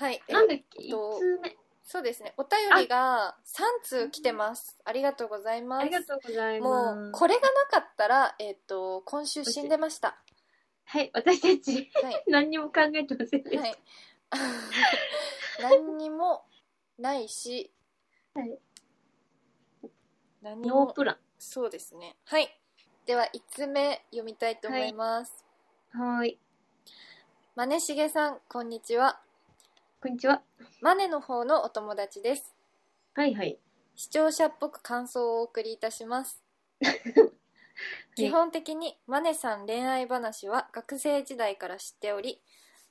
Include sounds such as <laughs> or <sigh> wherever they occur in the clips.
はい。なんだっけ、一えっと通目？そうですね。お便りが3通来てます。ありがとうございます。ありがとうございます。もう、これがなかったら、えっ、と、今週死んでました。はい、私たち、はい。何にも考えてませんでした。はい。<laughs> 何にもないし、はい何も、ノープラそうですね。はい。では、5つ目読みたいと思います。ン。はーい。まねしげさん、こんにちは。こんにちは。マネの方のお友達です。はいはい。視聴者っぽく感想をお送りいたします。<laughs> 基本的にマネさん恋愛話は学生時代から知っており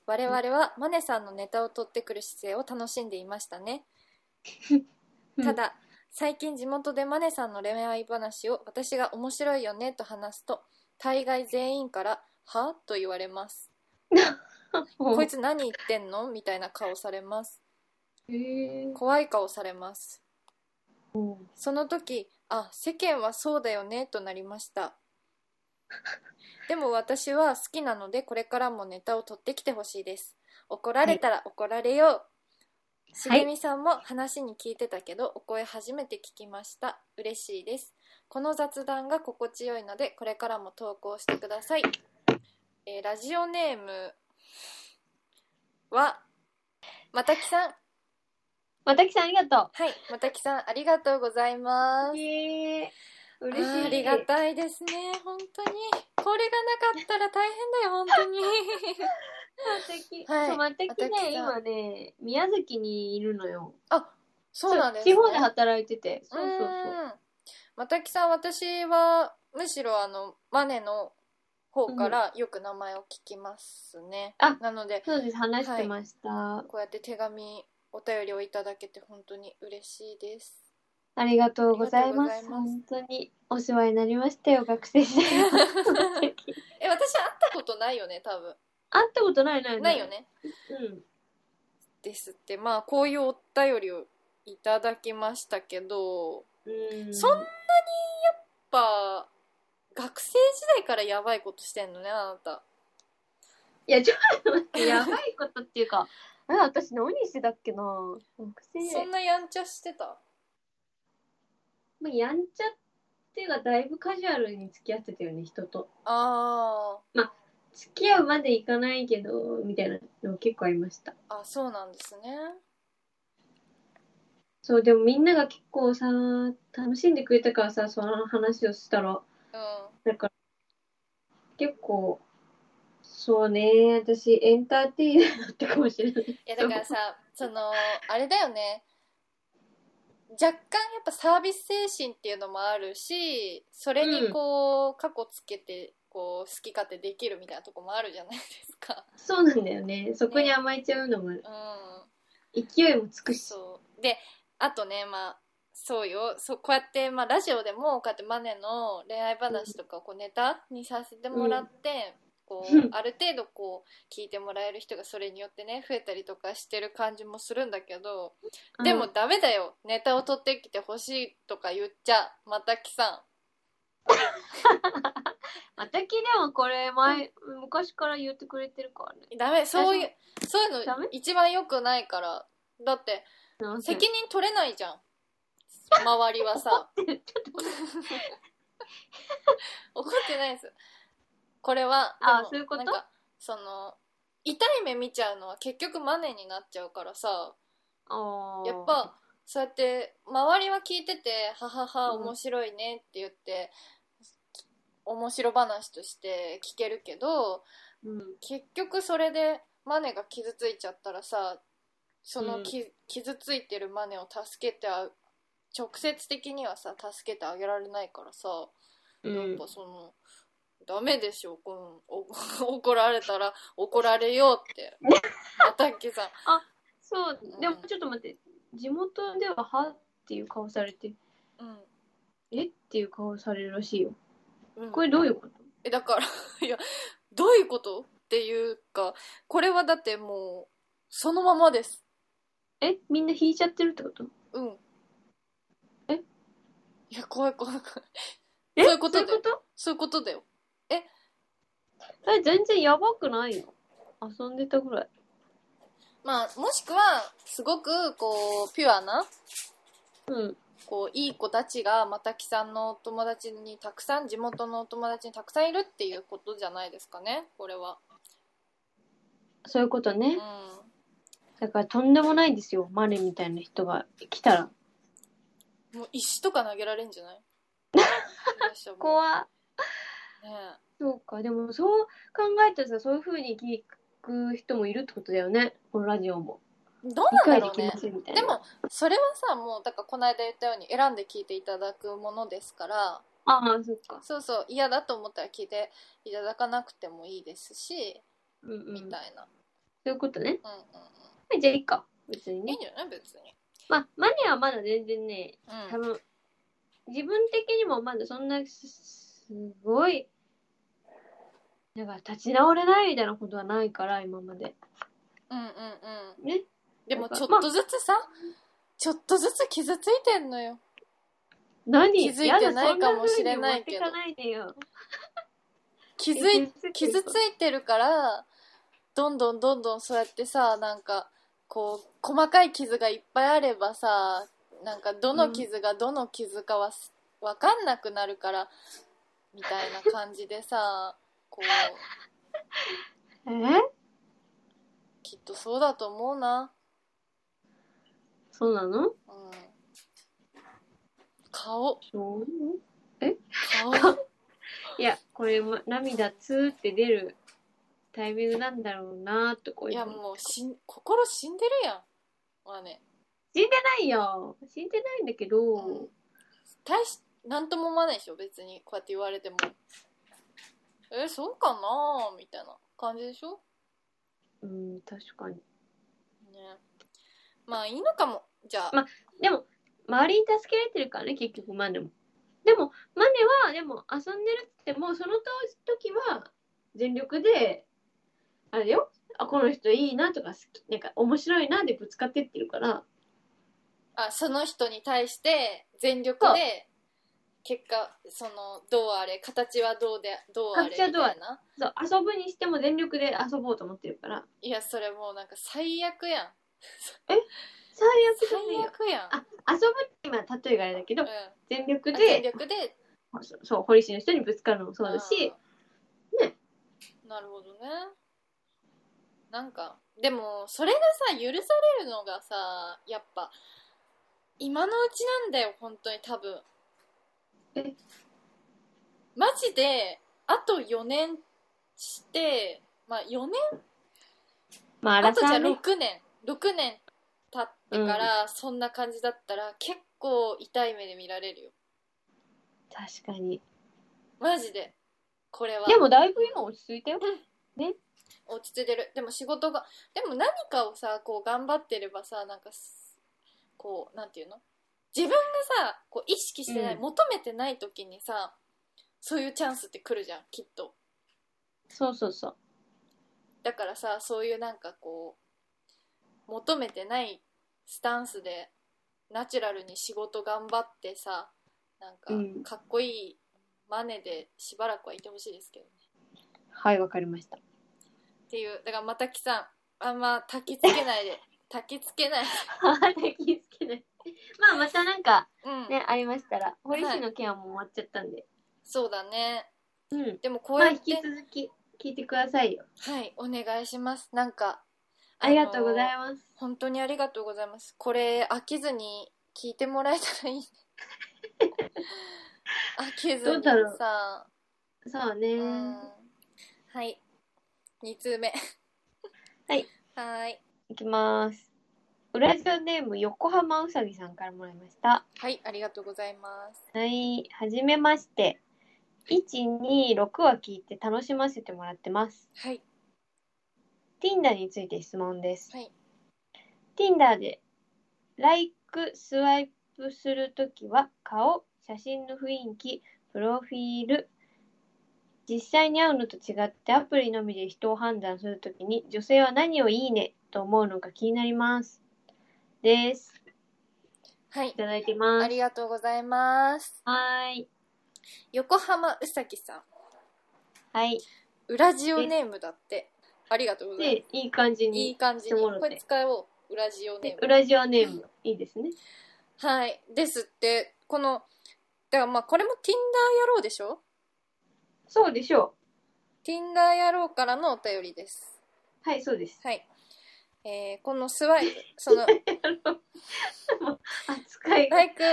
我々はマネさんのネタを取ってくる姿勢を楽しんでいましたね <laughs> ただ最近地元でマネさんの恋愛話を私が面白いよねと話すと大概全員から「は?」と言われますうん、<laughs> こいつ何言ってんの？みたいな顔されます。怖い顔されます。うんその時あ世間はそうだよねとなりました。でも私は好きなのでこれからもネタを取ってきてほしいです。怒られたら怒られよう、しげみさんも話に聞いてたけどお声初めて聞きました。嬉しいです。この雑談が心地よいのでこれからも投稿してください、えーラジオネームはまたきさんまたきさんありがとはいまたきさんありがとうございます。嬉しい。あーありがたいですね本当にこれがなかったら大変だよ本当にまたき。<laughs> はいそう、またきまたきね、さん今ね、宮崎にいるのよ。あそうなんです、ね、地方で働いてて。そうそうそう。んまたきさん私はむしろあのマネの方からよく名前を聞きますね、あなのでそうです、話してました。こうやって手紙お便りをいただけて本当に嬉しいですありがとうございます。ありがとうござい本当にお世話になりましたよ、学生時代は。<laughs> え私会ったことないよね多分会ったことないないないよ。ねうん。ですってまあこういうお便りをいただきましたけどうん、そんなにやっぱ学生時代からやばいことしてんのねあなた。いや、ちょっと待って、やばいことっていうか、え、<laughs> 私何してたっけな。学生。そんなやんちゃしてた？まあ、やんちゃっていうか、だいぶカジュアルに付き合ってたよね、人と。あ付き合うまでいかないけど、みたいなの結構ありました。ーあそうなんですね。そう、でもみんなが結構さ、楽しんでくれたからさ、その話をしたら、うんだから、結構、そうね、私、エンターテイナーだったかもしれない。いやだからさそのあれだよね若干やっぱサービス精神っていうのもあるしそれにこう過去つけてこう好き勝手できるみたいなとこもあるじゃないですかそうなんだよね。そこに甘えちゃうのも、うん勢いもつくし。そうであとねまあそうよ。そうこうやって、まあ、ラジオでもこうやってマネの恋愛話とかをこうネタにさせてもらって、こううん。ある程度こう聞いてもらえる人がそれによってね増えたりとかしてる感じもするんだけど、でもダメだよ。ネタを取ってきてほしいとか言っちゃ。またきさ <laughs> またきでもこれ前、昔から言ってくれてるからね。んダメ。そういうそういうの一番良くないから。だって責任取れないじゃん周りはさ。<laughs> 怒ってないです。これはでもあそういうこと？なんかその痛い目見ちゃうのは結局マネになっちゃうからさ。やっぱそうやって周りは聞いてて「はははうん。面白いね」って言って、面白話として聞けるけどうん、結局それでマネが傷ついちゃったらさそのき、傷ついてるマネを助けてあ直接的にはさ助けてあげられないからさ、うん。やっぱそのダメでしょこのお <laughs> 怒られたら怒られようって。またっけさん。<laughs> そう。うん。でもちょっと待って。地元では「は」っていう顔されてうん「えっ?」ていう顔されるらしいよ。うん。これどういうこと？えだから <laughs> いやどういうこと？っていうかこれはだってもうそのままです。えみんな引いちゃってるってこと？うん。えいや怖い怖い怖い。え？そういうことだよそういうこと？そういうことだよ。え？全然やばくないよ遊んでたぐらい。まあもしくはすごくこうピュアなうん。こういい子たちがまたきさんのお友達にたくさん地元のお友達にたくさんいるっていうことじゃないですかね？これは。そういうことね。うん。だからとんでもないですよ。マネみたいな人が来たら。もう石とか投げられんじゃない？<laughs> 怖ねそうか。でもそう考えたらさ、そういう風に聞く人もいるってことだよね。このラジオも。えどう理なんだろうね解で。でもそれはさもうだからこの間言ったように選んで聞いていただくものですからああ、そっか。そうそう嫌だと思ったら聞いていただかなくてもいいですし、うんうん。そうみたいないうことね。うんうんはいじゃあいいか。別にねうんいいん。じゃない？別にまあ、マネはまだ全然ね、うん多分、自分的にもまだそんなす、すごい、なんか立ち直れないみたいなことはないから、今まで。うんうんうんね？でもちょっとずつさ、ちょっとずつ傷ついてんのよ何？気づいてないかもしれないけど。気づい <laughs> 傷ついてるからどんどんどんどんそうやってさなんかこう細かい傷がいっぱいあればさなんかどの傷がどの傷かはす分かんなくなるからみたいな感じでさ <laughs> こう。え？きっとそうだと思うな。そうなの？うん。顔。そう？顔。<laughs> いや、これも涙ツーって出るタイミングなんだろうなとこういやいうの。もうしん心死んでるやん。まあね。死んでないよ。死んでないんだけど、うん大しなんとも思わないでしょ別に。こうやって言われても。えそうかなみたいな感じでしょ？うん、確かに。ね。まあいいのかも。じゃあ、までも、周りに助けられてるからね、結局、マネも。でも、マネは、でも、遊んでるって言っても、その時は、全力で、あれだよ、あ、この人いいなとか、好き、なんか、面白いなでぶつかってってるから、あその人に対して全力で結果そのどうあれ形はどうでどうあれみた形はいどうあれな？そう、遊ぶにしても全力で遊ぼうと思ってるから、いやそれもうなんか最悪やん。最悪最よ。悪やん。あ、遊ぶって今、例えがあれだけどうん、全力あ全で、力で？そう堀市の人にぶつかるのもそうだし、ね。なるほどねなんかでもそれがさ許されるのがさやっぱ今のうちなんだよ本当に多分。え？マジであと4年してまあ4年？まあ、あとじゃあ荒さはね、6年。6年経ってからそんな感じだったら結構痛い目で見られるよ。確かに。マジで。これは。でも、だいぶ今落ち着いたよ。落ち着いてる。でも仕事がでも何かをさこう頑張ってればさなんかすこうなんていうの？自分がさこう意識してない、うん。求めてない時にさそういうチャンスって来るじゃんきっと。そうそうそう。だからさそういうなんかこう求めてないスタンスでナチュラルに仕事頑張ってさなんかうん。かっこいいマネでしばらくはいてほしいですけどね。はい、わかりました。っていう。だからまたきさんあんま焚きつけないで。<laughs> 焚きつけない。で気をつけない。まあ、またなんか、うん、ね、ありましたら、堀市の件はもう終わっちゃったんで。そうだね。うん。でもこうまあ、やって、引き続き聞いてくださいよ。はいお願いします。なんかありがとうございます。本当にありがとうございます。これ飽きずに聞いてもらえたらいいね。<laughs> 飽きずにどうだろう。さそうね。うん。はい2通目はいはーいいきます。ウラジオネーム、横浜うさぎさんからもらいました。はいありがとうございますはい、はじめまして。1、2、6は聞いて楽しませてもらってます。はい Tinder について質問です。はい Tinder で、ライク、スワイプするときは、顔、写真の雰囲気、プロフィール、実際に会うのと違ってアプリのみで人を判断するときに、女性は何をいいね？と思うのか気になります。です。はいいただいてます。ありがとうございますはーい。横浜うさぎさんはい。ウラジオネームだってありがとうございで、いい感じますいいに。感じにこれ使おう裏ジオネームでウラジオネーム、いいですね。はいですってこのだからまあこれも Tinder 野郎でしょ？そうでしょ Tinder 野郎からのお便りです。う。はい、そうです。はい。えーこのスワイプその <laughs> 扱いが。ライク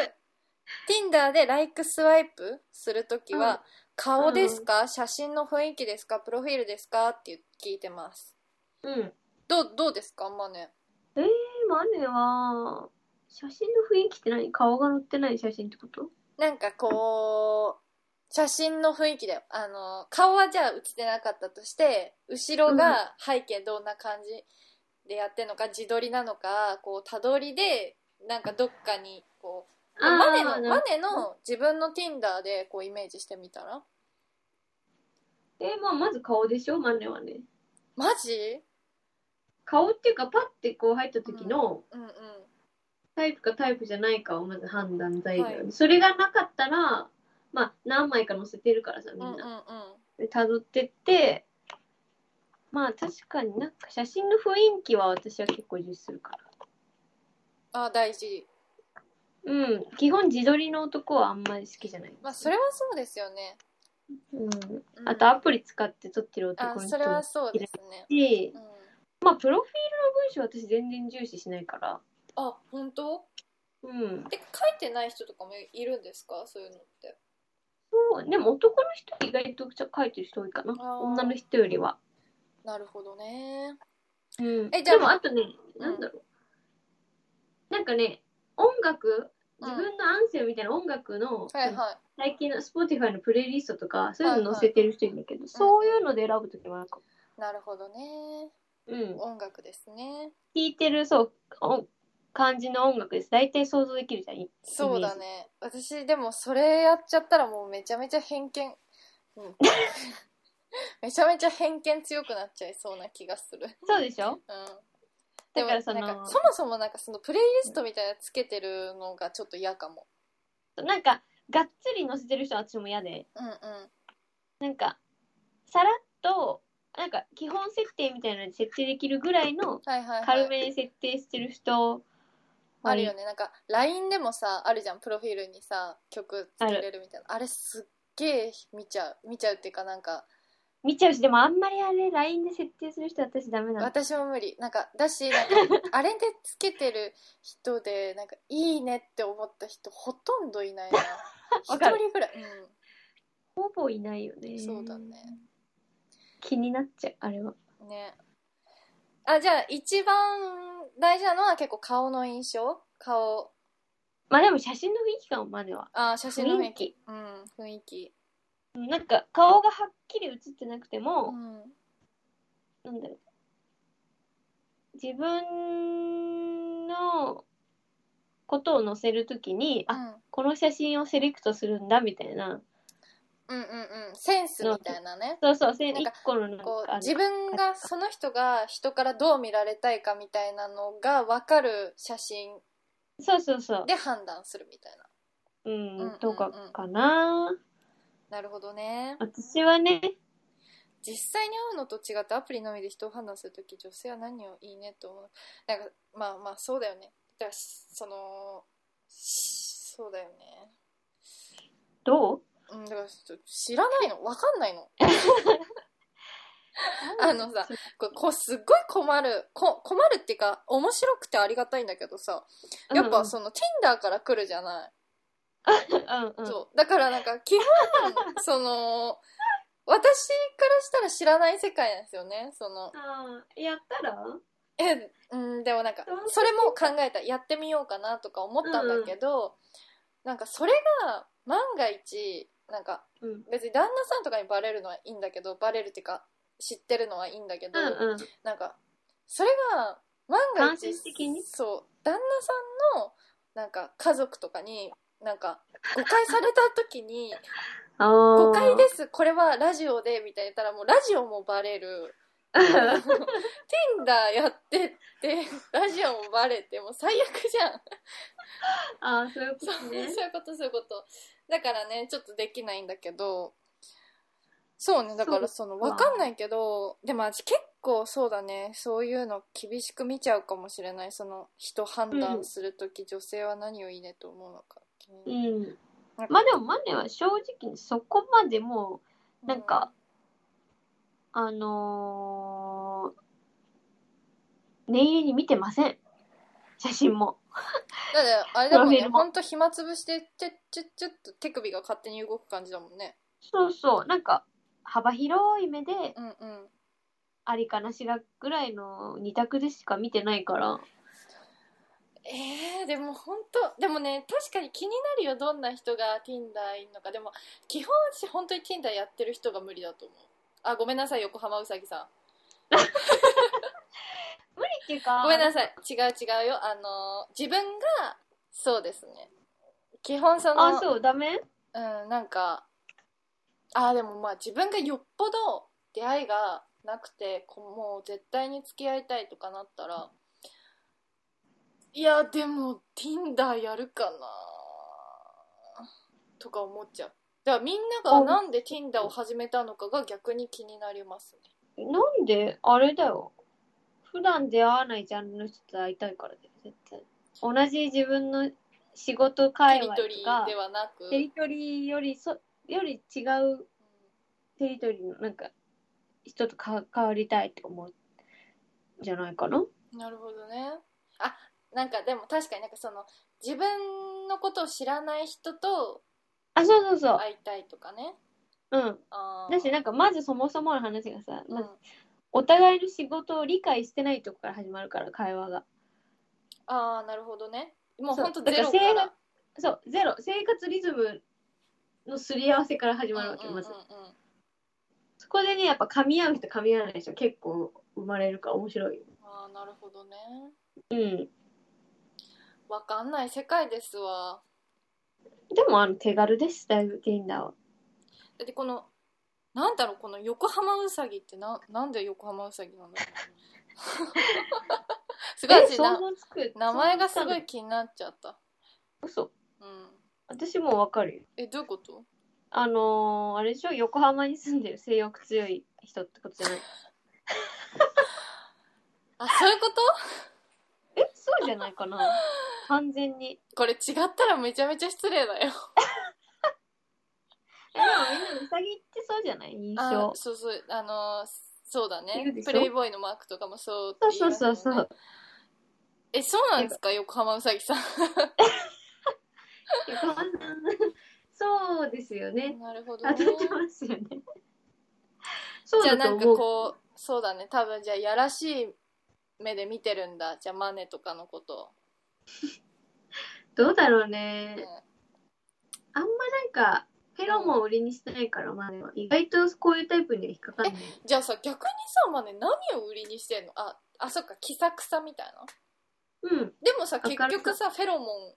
Tinder でライクスワイプするときは、うん。顔ですか、写真の雰囲気ですか？プロフィールですか？って聞いてます。うん。どうどうですか？マネ。えー、マネは、写真の雰囲気って何？顔が載ってない写真ってこと？なんかこう写真の雰囲気だよ。あの顔はじゃあ写ってなかったとして後ろが背景どんな感じでやってんのか自撮りなのかこうたどりでなんかどっかにこうマネのマネの自分の Tinder でこうイメージしてみたら？えー、まあ、まず顔でしょ？マネはね。マジ？顔っていうか、パッてこう入った時の、うんうんタイプかタイプじゃないかをまず判断材料。に、はい。それがなかったら、まあ、何枚か載せてるからさ、みうんうん。うんで、辿ってって、まあ、確かになんか写真の雰囲気は私は結構重視するから。あ大事うん。基本自撮りの男はあんまり好きじゃない。まあそれはそうですよね、うん。うんあと、アプリ使って撮ってるあ男の人それはもそうですね、し、うん、まあ、プロフィールの文章私全然重視しないから。あ本当？うん。で書いてない人とかもいるんですか？そういうのってそう、でも男の人意外と書いてる人多いかな。女の人よりは。なるほどねうん。えじゃあでもあとね、うんなんだろう。なんかね、音楽、うん自分のアンセムみたいな音楽の、はいはい最近の Spotify のプレイリストとか、そういうの載せてる人いるんだけど、いそういうので選ぶときもあるかも。なるほどねうん。音楽ですね聴いてる、そう、お感じの音楽です。大体想像できるじゃん。イそうだね。私でもそれやっちゃったらもうめちゃめちゃ偏見、うん、<laughs> めちゃめちゃ偏見強くなっちゃいそうな気がする。そうでしょ？うん。でもだからそのなんかそもそもなんかそのプレイリストみたいなのつけてるのがちょっと嫌かも。なんか、がっつり載せてる人は私も嫌で、うんうん。なんか、さらっと、なんか、基本設定みたいなので設定できるぐらいのはいはい、はい、軽めに設定してる人あるよね。なんか LINE でもさあるじゃん。プロフィールにさ曲つけれるみたいな。あれすっげえ見ちゃう。見ちゃうっていうかなんか見ちゃうし、でもあんまりあれ、LINE で設定する人私ダメなの。私も無理。なんかだし <laughs> なんかあれでつけてる人でなんかいいねって思った人ほとんどいないな。<laughs> 一人ぐらい、ほぼいないよね。そうだね。気になっちゃう、あれは。うん、ねあじゃあ一番大事なのは結構顔の印象？顔まあでも写真の雰囲気かも、までは。あ写真の雰囲気雰囲うん雰囲気うんなんか、顔がはっきり写ってなくてうも、んなんだろう。自分のことを載せるときに、あ、うんこの写真をセレクトするんだ、みたいな。うんうんうん。センスみたいなね。そうそう、せなんか一個のなんかこう自分がその人が人からどう見られたいかみたいなのが分かる写真そうそうそう。で判断するみたいな。うん、うんとかかな。なるほどね。私はね、実際に会うのと違ってアプリのみで人を判断するとき女性は何をいいねと思う？なんかまあまあそうだよね。だからそのしそうだよね。どう？うんだからちょ知らないの。分かんないの。<laughs> あのさここうすっごい困る。こ困るっていうか面白くてありがたいんだけどさやっぱその Tinder から来るじゃない、うんうん、そう。だからなんか基本その私からしたら知らない世界なんですよね。そのやったら？えうんでもなんかそれも考えたやってみようかなとか思ったんだけど、なんかそれが万が一なんかうん。別に旦那さんとかにバレるのはいいんだけどバレるっていうか知ってるのはいいんだけど、うんうん。なんかそれが万が一そう旦那さんのなんか家族とかになんか誤解された時に誤解ですこれはラジオでみたいな言ったらもうラジオもバレる。<laughs> Tinder やってってラジオもバレてもう最悪じゃん。あーそういうこそうそうとねいうことそういうことだからねちょっとできないんだけどそうねだからその分かんないけどでも私結構そうだねそういうの厳しく見ちゃうかもしれないその人判断するとき、女性は何をいいねと思うのかうにん。なんかまあでもマネは正直にそこまでもう、なんか、あのー、念入りに見てません。写真も。だってあれだもんね。ほん。と暇つぶしてチュッチュッチュッと手首が勝手に動く感じだもんね。そうそう。なんか、幅広い目で、うんうん。ありかなしがぐらいの二択でしか見てないから。えー、でも本当でもね確かに気になるよどんな人が Tinder いるのか。でも基本私本当に Tinder やってる人が無理だと思う。あごめんなさい横浜うさぎさん <laughs> っていうか、ごめんなさい。違う違うよ。あの自分がそうですね。基本そのあ、そう、ダメ？うんなんかあでもまあ自分がよっぽど出会いがなくてこもう絶対に付き合いたいとかなったらいやでも Tinder やるかなとか思っちゃう。だからみんながあなんで Tinder を始めたのかが逆に気になりますね。なんで、あれだよ。普段出会わないジャンルの人と会いたいからだよ、絶対。同じ自分の仕事界隈テリトリとかーで、はなくテリトリーよりそ、より違うテリトリーのなんか、人と関わりたいって思うんじゃないかな。うんなるほどねあなんかでも確かになんかその自分のことを知らない人とあ、そうそうそう。会いたいとかねうん。あーだし、なんか、まずそもそもの話がさ、まずうんお互いの仕事を理解してないとこから始まるから、会話が。ああなるほどねもうそうほんとゼロかららそう、ゼロ。生活リズムのすり合わせから始まるわけ、まずそこでね、やっぱ噛み合う人、噛み合わない人結構生まれるから面白いよ。ああなるほどねうん。わかんない世界ですわでも、あの、手軽です、だいぶ、Tinder は。だってこのなんだろうこの横浜うさぎってななんで横浜うさぎなんだろうすごいな。名前がすごい気になっちゃった。嘘？うん私もわかるよ。えどういうこと？あのー、あれでしょ？横浜に住んでる性欲強い人ってことじゃない？<laughs> あそういうこと？え、そうじゃないかな？完全に。これ違ったらめちゃめちゃ失礼だよえ、でもみんなうさぎってそうじゃない？印あ象。そうそう。あのーそうだね。プレイボーイのマークとかもそう。ってそうそうそうそう。えそうなんですか？横浜うさぎさん。<laughs> 横浜。そうですよね。なるほど。当たねってますよね。そうじゃあなんか。こうそうだね。多分じゃあやらしい目で見てるんだ。じゃあマネとかのこと、<laughs> どうだろううね。ん。あんまなんか、フェロモンを売りにしてないから、まあ、意外とこういうタイプには引っかかんない。じゃあさ逆にさマネ何を売りにしてんの？ああそっか気さくさみたいな？うん。でもさ結局さフェロモン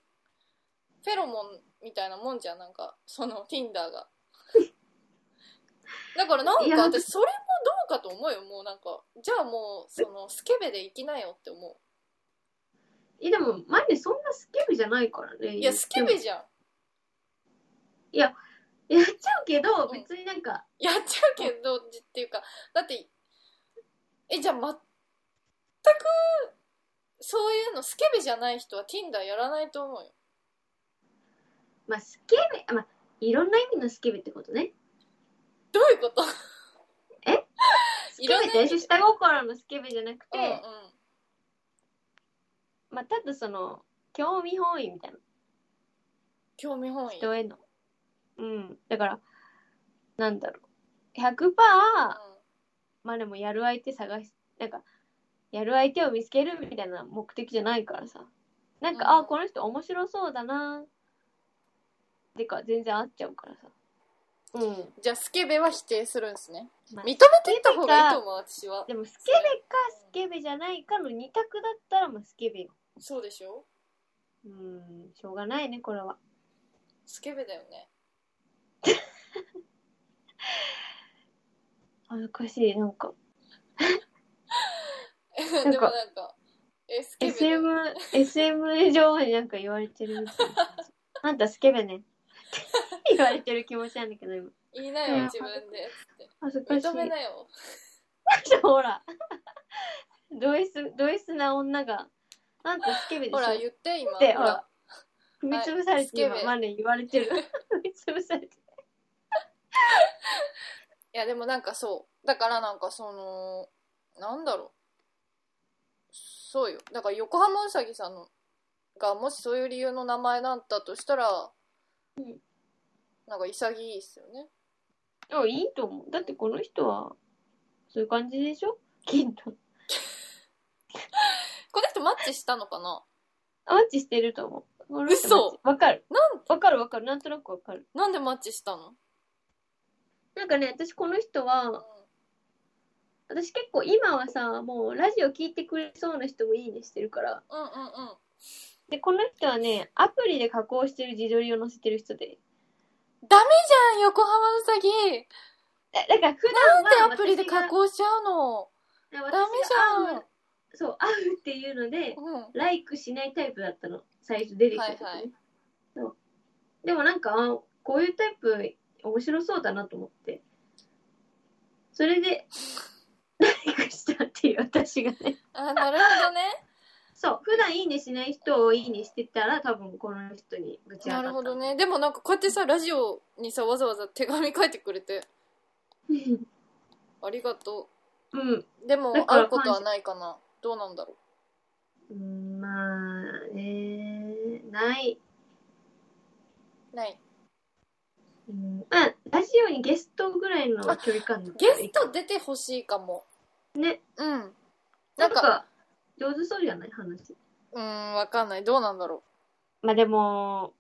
フェロモンみたいなもんじゃんなんかその Tinder が。<laughs> だからなんか私それもどうかと思うよ。もうなんかじゃあもうそのスケベで行きなよって思え、でも、マジでそんなスケベじゃないからね。ういやスケベじゃん。やっちゃうけど、うん。別になんか、やっちゃうけどっていうかだってえじゃあ全くそういうのスケベじゃない人は Tinder やらないと思うよ。まあ、スケベ、あまあ、いろんな意味のスケベってことね。どういうこと？<laughs> スケベって私下心のスケベじゃなくて、うんうん。まあ、ただその、興味本位みたいな。興味本位。人への。うん。だから、なんだろう。100%、うんまあでもやる相手探し、なんか、やる相手を見つけるみたいな目的じゃないからさ。なんか、うんあ、この人面白そうだな。てか、全然合っちゃうからさ。うん。じゃあスケベは否定するんですねまあ認めていった方がいいと思う私はでも、スケベかスケベじゃないかの二択だったら、まあ、スケベよ。そうでしょ？うん、しょうがないね、これは。スケベだよね <laughs> 恥ずかしい、なんか。でもなんか SM、SM 上になんか言われてる。<laughs> あんたスケベね。っ <laughs> て言われてる気持ちなんだけど、今。言いなよ自分でつって恥ずかしい。認めなよほら。ド S、ド S な女が、あんたスケベでしょほら言って今ってほら踏み潰されて今、はいスケベマネ言われてる。踏み潰されてる。いやでもなんかそうだからなんかそのなんだろうそうよだから横浜うさぎさんのがもしそういう理由の名前だったとしたら、うんなんか潔いっすよねあ、いいと思う。だってこの人は、そういう感じでしょ？きっと。<laughs> この人マッチしたのかな？マッチしてると思う。嘘わかる。なんわかるわかる。なんとなくわかる。なんでマッチしたの、なんかね、私この人は、私結構今はさ、もうラジオ聞いてくれそうな人もいいねしてるから。うん、うんうん。うんで、この人はね、アプリで加工してる自撮りを載せてる人で。ダメじゃん横浜うさぎだだから普なん段はでアプリで加工しちゃうの？ダメじゃん。そう、会うっていうので、うん。ライクしないタイプだったの。最初出てきた時、ねはいはい。そう。でもなんか、あこういうタイプ面白そうだなと思って。それで、ライクしたっていう私がね。あなるほどね <laughs> そう、普段いいねしない人をいいねしてたら、多分この人にぶち当たった。なるほど。ねでもなんかこうやってさラジオにさわざわざ手紙書いてくれてありがとうん。うでも会うことはないかなどうなんだろうん、まあね、ない。うないうん、まあ、ラジオにゲストぐらいの距離感ゲスト出てほしいかも。ね。うん。なんんか上手そうじゃない？話。うんわかんない。どうなんだろまあでも、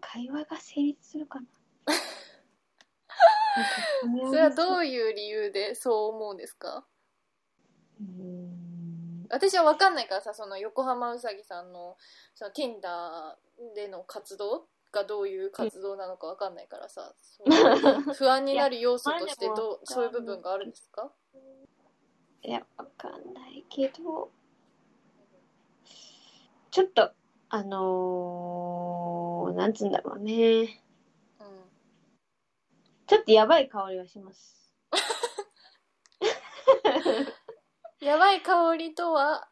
会話が成立するかな。う <laughs> それはどうういう理由でそう思うんですか？うん。私は分かんないからさその横浜うさぎさんのその Tinder での活動がどういう活動なのか分かんないからさ、そう <laughs> 不安になる要素としてどうそういう部分があるんですか？いや、わかんないけど、ちょっと、あのー、なんつうんだろうね。うん。ちょっとやばい香りはします。<laughs> やばい香りとは？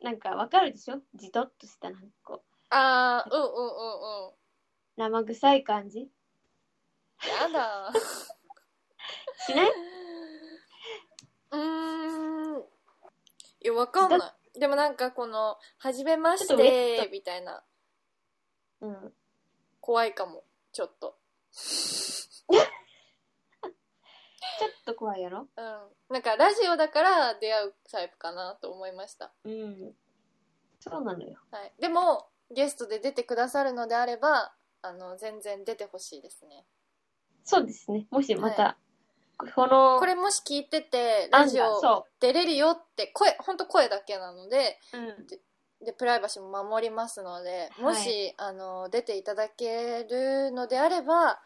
なんかわかるでしょ？じとっとしたなんかこう、あーうんうんうんうん。生臭い感じ？やだ。しない？うーん。いや分かんない。でもなんかこの「はじめましちょっとウェッて」みたいな。うん。怖いかも。ちょっと。ちょっと怖いやろ？うん。なんかラジオだから出会うタイプかなと思いました。うん。そうなのよ。はい、でもゲストで出てくださるのであればあの全然出てほしいですねそうですね。もしまた、この、これもし聞いててラジオ出れるよって声ほんと声だけなのでう。うん。でプライバシーも守りますのではいもし、あの出ていただけるのであれば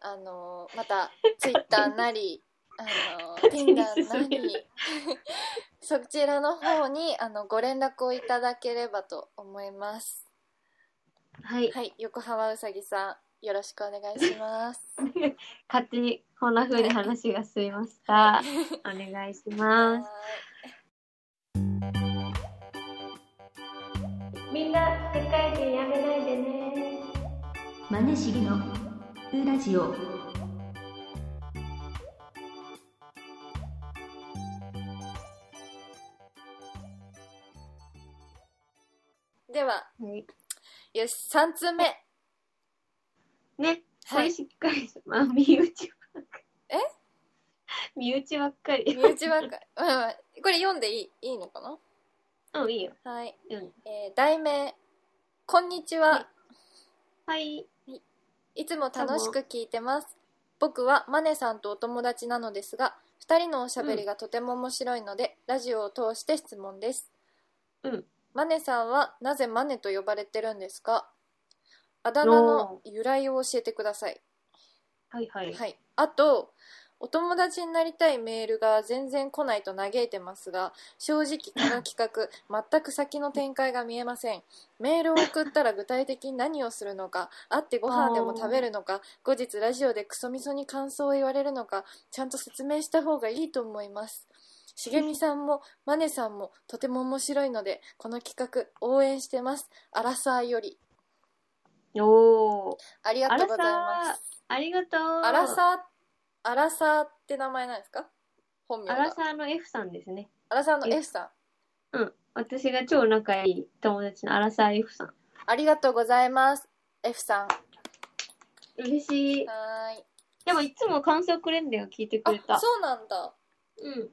あのまたツイッターなりあの勝手に Tinder な進めるり <laughs> そちらの方にあのご連絡をいただければと思いますはい。はい横浜うさぎさんよろしくお願いします <laughs> 勝手にこんな風に話が進みました。<laughs> お願いします。みんな、世界人やめないでね。マネしげのウラジオでははい。よし3通目ね、こはいれしっかり、まあ、身内ばっかり。え？身内ばっかり。身内ばっかり <laughs> うんこれ読んでいいいいのかな？うん、いいよ。はい、うん。えー題名「こんにちは」はい。いつも楽しく聞いてます。僕はマネさんとお友達なのですが、2人のおしゃべりがとても面白いので、ラジオを通して質問です。うん。マネさんはなぜマネと呼ばれてるんですか？あだ名の由来を教えてください。はいはい。はい。あと、お友達になりたいメールが全然来ないと嘆いてますが正直この企画 <laughs> 全く先の展開が見えませんメールを送ったら具体的に何をするのか会ってご飯でも食べるのか後日ラジオでクソみそに感想を言われるのかちゃんと説明した方がいいと思います茂みさんもマネさんもとても面白いのでこの企画応援してますアラサーよりおー。ありがとうございます、ありがとう。アラサーアラサーって名前なんですか？本名アラがサーの F さんですね。アラサーの F さんうん。私が超仲いい友達のアラサー F さん。ありがとうございます F さん嬉しい。はーいでもいつも感想くれんだよ、聞いてくれた。あそうなんだうん。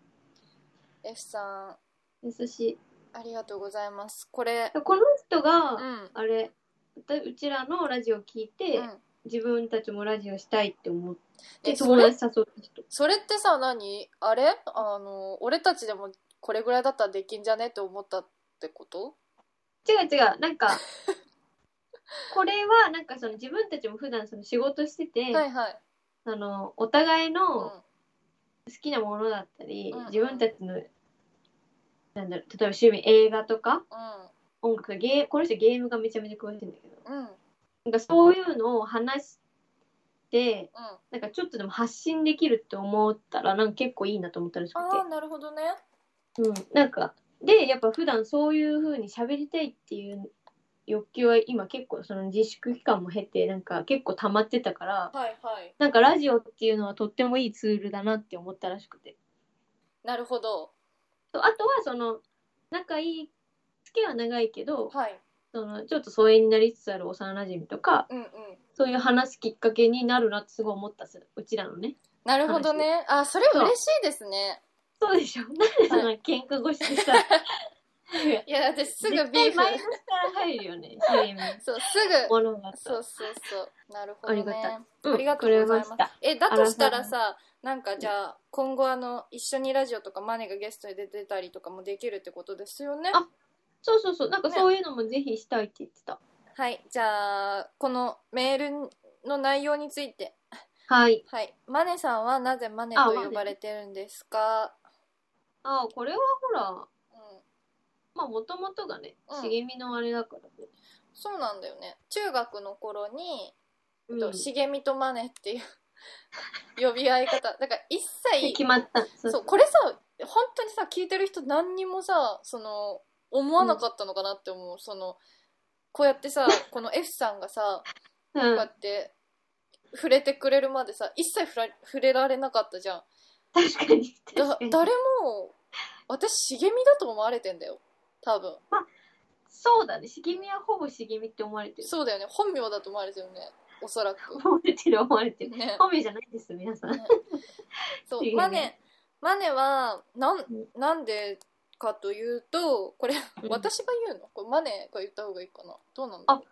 F さん。優しい。ありがとうございます。これこの人が、うん。あれ、うちらのラジオ聞いて、うん。自分たちもラジオしたいって思ってえそれ友達誘った人。それってさ何？あれ？あの俺たちでもこれぐらいだったらできんじゃね？って思ったってこと？違う違う、なんか、<laughs> これはなんかその自分たちも普段その仕事してて、はいはい。あのお互いのうん。好きなものだったり、うんうん。自分たちのなんだろう例えば趣味映画とか音楽ゲーこの人ゲームがめちゃめちゃ詳しいんだけど。うん。うんなんかそういうのを話してうん。なんかちょっとでも発信できるって思ったらなんか結構いいなと思ったらしくああなるほどね。て、うん、なんかでやっぱ普段そういう風に喋りたいっていう欲求は今結構その自粛期間も経てなんか結構溜まってたからはいはい。なんかラジオっていうのはとってもいいツールだなって思ったらしくて。なるほどそうあとはその仲いい付きは長いけどはい。そのちょっと疎遠になりつつある幼馴染とかうんうん。そういう話すきっかけになるなってすごい思ったうちらのね。なるほどね。あそれ嬉しいですね。そう。でしょ。なんでその喧嘩腰でさ <laughs> いや私すぐ絶ビーフ。イナスから入るよね <laughs> そうすぐ。そうそうそう。なるほどね。ありがたい。ありがとうございます。えだとしたらさなんかじゃあ今後あの一緒にラジオとかマネがゲストで出てたりとかもできるってことですよね？あそうそうそう。なんかそういうのもぜひしたいって言ってた、はい。じゃあこのメールの内容について。はい。はい。マネさんはなぜマネと呼ばれてるんですか？あこれはほらうんまあもともとがねうん。茂みのあれだからね、そうなんだよね。中学の頃にうん。と茂みとマネっていう <laughs> 呼び合い方。だから一切決まった。そうそう。これさ本当にさ聞いてる人何にもさその思わなかったのかなって思う、そのこうやってさ <laughs> この F さんがさうこうんやって触れてくれるまでさ一切触ら触れられなかったじゃん。確かに。だ確かに誰も私茂みだと思われてんだよ多分。そうだね。茂みはほぼ茂みって思われてる。そうだよね。本名だと思われてるよね。おそらく。思われてる思われてる。ね。本名じゃないです皆さん。ね。そう。マネマネはなんうん。なんでかというとこれうん。私が言うの？これマネが言った方がいいかな。どうなんだろ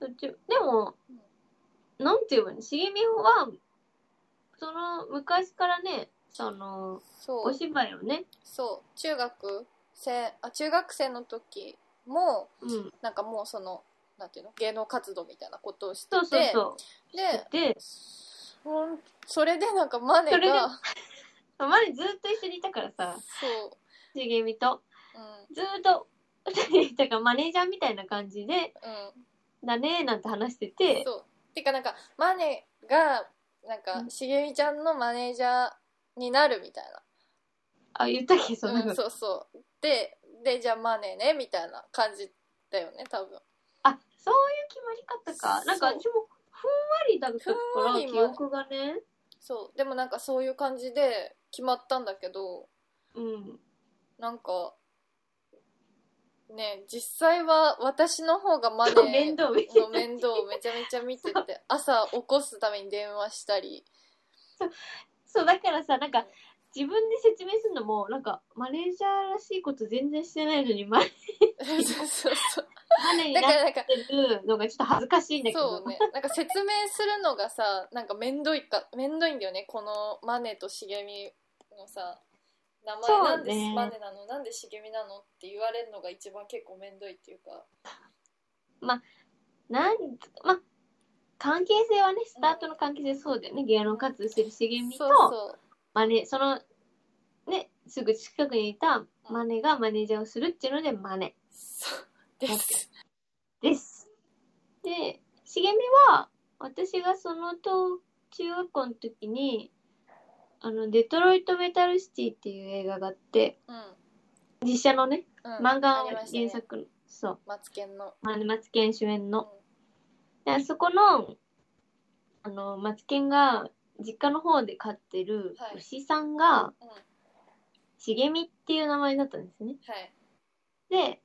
う。どっちでもなんて言えばいいの？茂みはその昔からねそのそう。お芝居をね。そう。中学生あ中学生の時もうん。なんかもうそのなんていうの？芸能活動みたいなことをしてそうそうそう。でそれでなんかマネが前に <laughs> ずっと一緒にいたからさ。そう、茂みと。うん。ずーっと二人でいたからマネージャーみたいな感じでうん、だねーなんて話してて。そう。てかなんかマネがなんかうん。茂みちゃんのマネージャーになるみたいあ言ったっけ？そな、んうん、そうそう。ででじゃあマネねみたいな感じだよね多分。あそういう決まり方か。なんかそう私もふんわりだったかふんわりら記憶がね。そう。でもなんかそういう感じで決まったんだけどうん。なんかね実際は私の方がマネそう面倒見ての面倒をめちゃめちゃ見てて <laughs> 朝起こすために電話したり。そうだからさなんか自分で説明するのもなんかマネージャーらしいこと全然してないのにマネそうそうそう。マネにだなってるのがちょっと恥ずかしいんだけど。そうね。なんか説明するのがさなんかめんどいかめんどいんだよね。このマネと茂みのさ名前なんでマネなの？なんで茂みなの？って言われるのが一番結構めんどいっていうか。なんま関係性はねスタートの関係性そうだよね。芸能活動してる茂みとそうそうマネ、その、ね、すぐ近くにいたマネがマネージャーをするっていうのでマネです。です。で、茂みは、私がそのと中学校の時に、あの、デトロイト・メタル・シティっていう映画があって、うん、実写のね、うん、漫画原作の、そう、マツケンの、まマツケン主演うん。の。で、そこの、あの、マツケンが実家の方で飼ってるはい。牛さんが、うん、は茂みっていう名前だったんですね。い。で、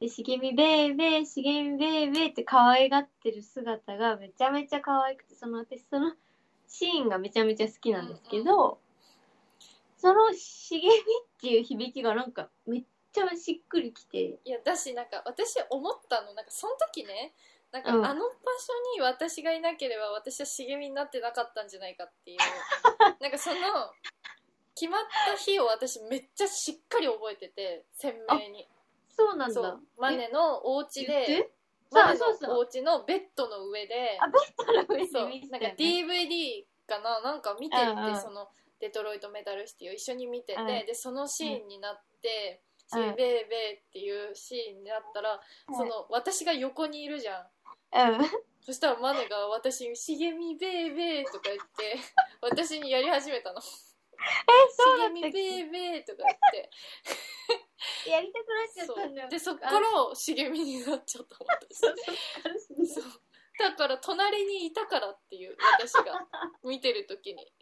で茂みベーベー、茂みベーベーって可愛がってる姿がめちゃめちゃ可愛くて、その私そのシーンがめちゃめちゃ好きなんですけど、その茂みっていう響きがなんかめっちゃしっくりきて、いやだしなんか私思ったのなんかその時ねなんかうん。あの場所に私がいなければ私は茂みになってなかったんじゃないかっていう。<laughs> なんかその決まった日を私めっちゃしっかり覚えてて鮮明に。そうなんだ。そう。マネのお家言って？でマネそうそう。のお家のベッドの上で。あ、ベッドの上そう。に見てなんか DVD かな？なんか見てて、うんうん。そのデトロイト・メタル・シティを一緒に見てて、うん。でそのシーンになって「うん。ベーベー」っていうシーンになったら、その私が横にいるじゃん。そしたらマネが私に「茂みベーベー」とか言って <laughs> 私にやり始めたの「え、そうだ茂みベーベー」とか言って。やりたくなっちゃっそたんだ。よ。う。でそっか。ら茂みになっちゃった私。<laughs> そう。だから隣にいたからっていう私が見てる時に。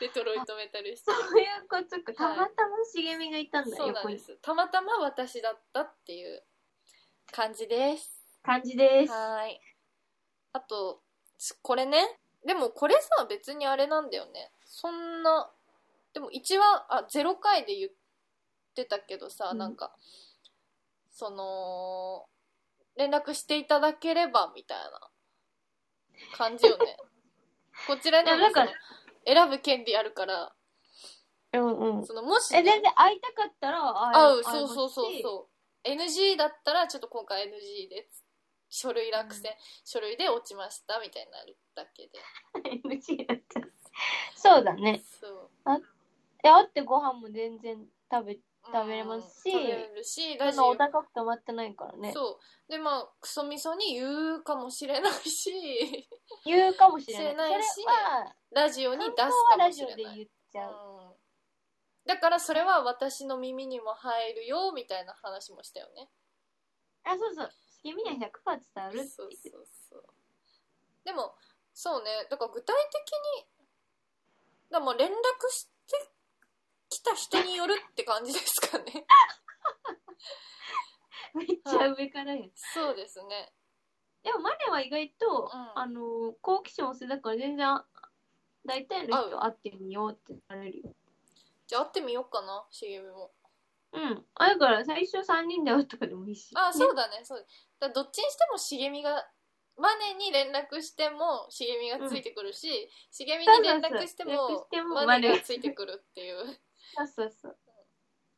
デトロイト・メタル・シティそういうことか。たまたま茂みがいたんだ、そうなん。です。たまたま私だったっていう感じです感じです。はーい。あとこれね。でもこれさ別にあれなんだよね。そんなでも1話あ0回で言ってたけどさ、うん。なんかその連絡していただければみたいな。感じよね。<laughs> こちらにも選ぶ権利あるから。うんうん。そのもし、え、全然会いたかったら合う会そうそうそうう。そう NG だったらちょっと今回 NG で書類落選、書類で落ちましたみたいになるだけで <laughs> MC だった。そうだね。そうえ、会ってご飯も全然食べ、食べれますしうん食べれるしラジオお高く止まってないからね。そうでまあクソみそに言うかもしれないし <laughs> 言うかもしれない。しそれは、ラジオに出すかラジオでもしれない言っちゃう。うんだからそれは私の耳にも入るよみたいな話もしたよねあ、そうそう。には100%伝わるってそうそうそう。でもそうね。だから具体的にだからもう連絡してきた人によるって感じですかね。<laughs> めっちゃ上からや。ん。そうですね。でもマネは意外と、うん。あの、好奇心旺盛だから全然、大体の人会ってみようってなれるよ。じゃあ会ってみようかな茂みもうん。あだから最初3人で会うとかでもいいし。あねそうだねそうだどっちにしても茂みがマネに連絡しても茂みがついてくるし、茂みに連絡してそうそうそう連絡もしてもマネがついてくるっていうそうそうそう。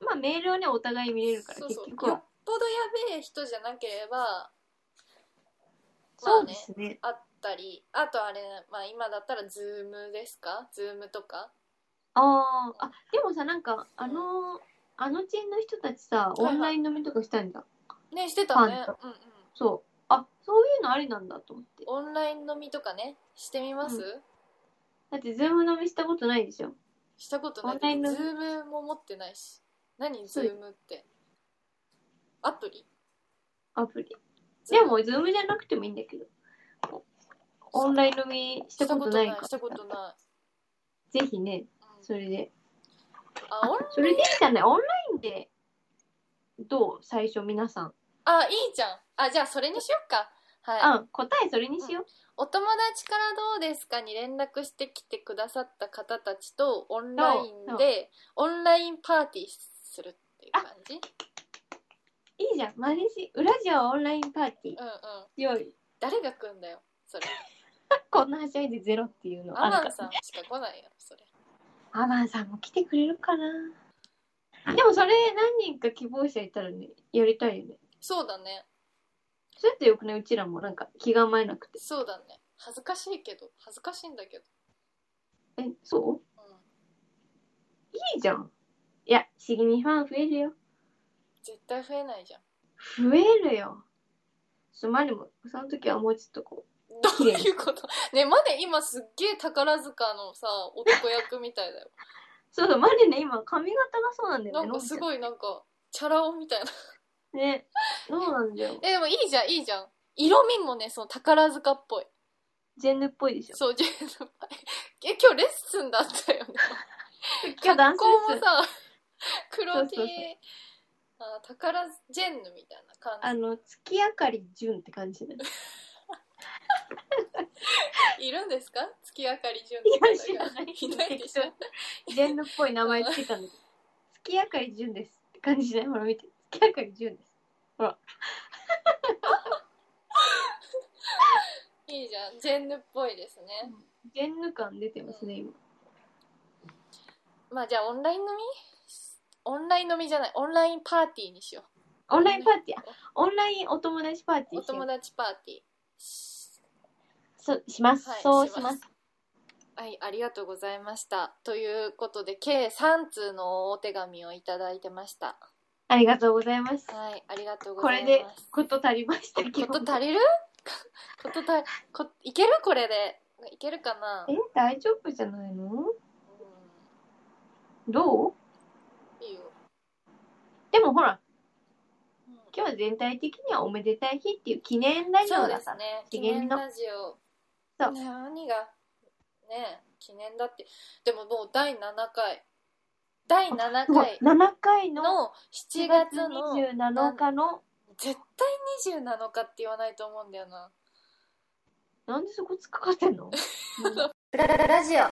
まあメールをね、お互い見れるから、そうそう結局は。よっぽどやべえ人じゃなければまそうですね。あったりあとあれ、まあ、今だったらズームですか？ズームとか？ああ、あ、でもさ、なんか、あの、あのチームの人たちさ、オンライン飲みとかしたんだ。ねしてたね。うんうん。そう。あ、そういうのありなんだと思って。オンライン飲みとかねしてみます、うだって、 Zoom 飲みしたことないでしょ。したことない。オンライン飲み。 Zoom も持ってないし。何 Zoom って？アプリ？アプリ。でも、 Zoom じゃなくてもいいんだけど。オンライン飲みしたことないからしたことなぜひね、それで。あオンそれでいいじゃない。オンラインで、どう？最初皆さん。あいいじゃんあじゃあそれにしよっかはいうん、答えそれにしよう。お友達からどうですかに連絡してきてくださった方たちとオンラインでオンラインパーティーするっていう感じ？いいじゃん。マネし、裏ジオオンラインパーティーうんうんしようよ。誰が来んだよそれ <laughs> こんなはしゃいでゼロっていうのアマンあるから。さんしか来ないやろそれアマンさんも来てくれるかな。でもそれ何人か希望者いたらね、やりたいよね。そうだねそうやってよくね、うちらもなんか気構えなくて。そうだね恥ずかしいけど恥ずかしいんだけど、え、そう？うん、いいじゃん。いや、しぎみファン増えるよ。絶対増えないじゃん増えるよ。そう、まあでも、その時はもうちょっとこどういうこと？ねマネ今すっげえ宝塚のさ男役みたいだよう。そうだ、マリね、今髪型がそうなんだよね。なんかすごいなんかチャラ男みたいなね。そうなんだよ。<laughs> えでもいいじゃんいいじゃん色味もねその宝塚っぽいジェンヌっぽいでしょ。そうジェンヌえ今日レッスンだったよね <laughs> 今日ダンス格好ですもさ <laughs> 黒 T あ宝ジェンヌみたいな感あの、月明かり純って感じだね。じ <laughs> いるんですか？月明かり純いや知らない。いないでしょ？ジェンヌっぽい名前つけたんだけど。月明かり純ですって感じだよ。ほら見て。月明かり純です。いいじゃん。ジェンヌっぽいですね。ジェンヌ感出てますね、今。まあじゃあオンライン飲み？オンライン飲みじゃない。オンラインパーティーにしよオンラインパーティー、あオンラインお友達パーティーしようう。お友達パーティーそう、します。はいそうします。はい、ありがとうございました。ということで、計3通のお手紙をいただいてました。ありがとうございます。はい、ありがとうごこざいれでます。こと足りました。こと足りる？<laughs> ことたこいける？これで。いけるかな？え、大丈夫じゃないの？うどう？んいいよ。でもほら、うん今日は全体的にはおめでたい日っていう記念ラジそうオだから。ですね。記念ラジオ。そうね何が、ね記念だって。でももう第7回。第7そう回7回のの7 7月月の27日の、絶対27日って言わないと思うんだよな。なんでそこ突っかかってんの？<laughs> ラララジオ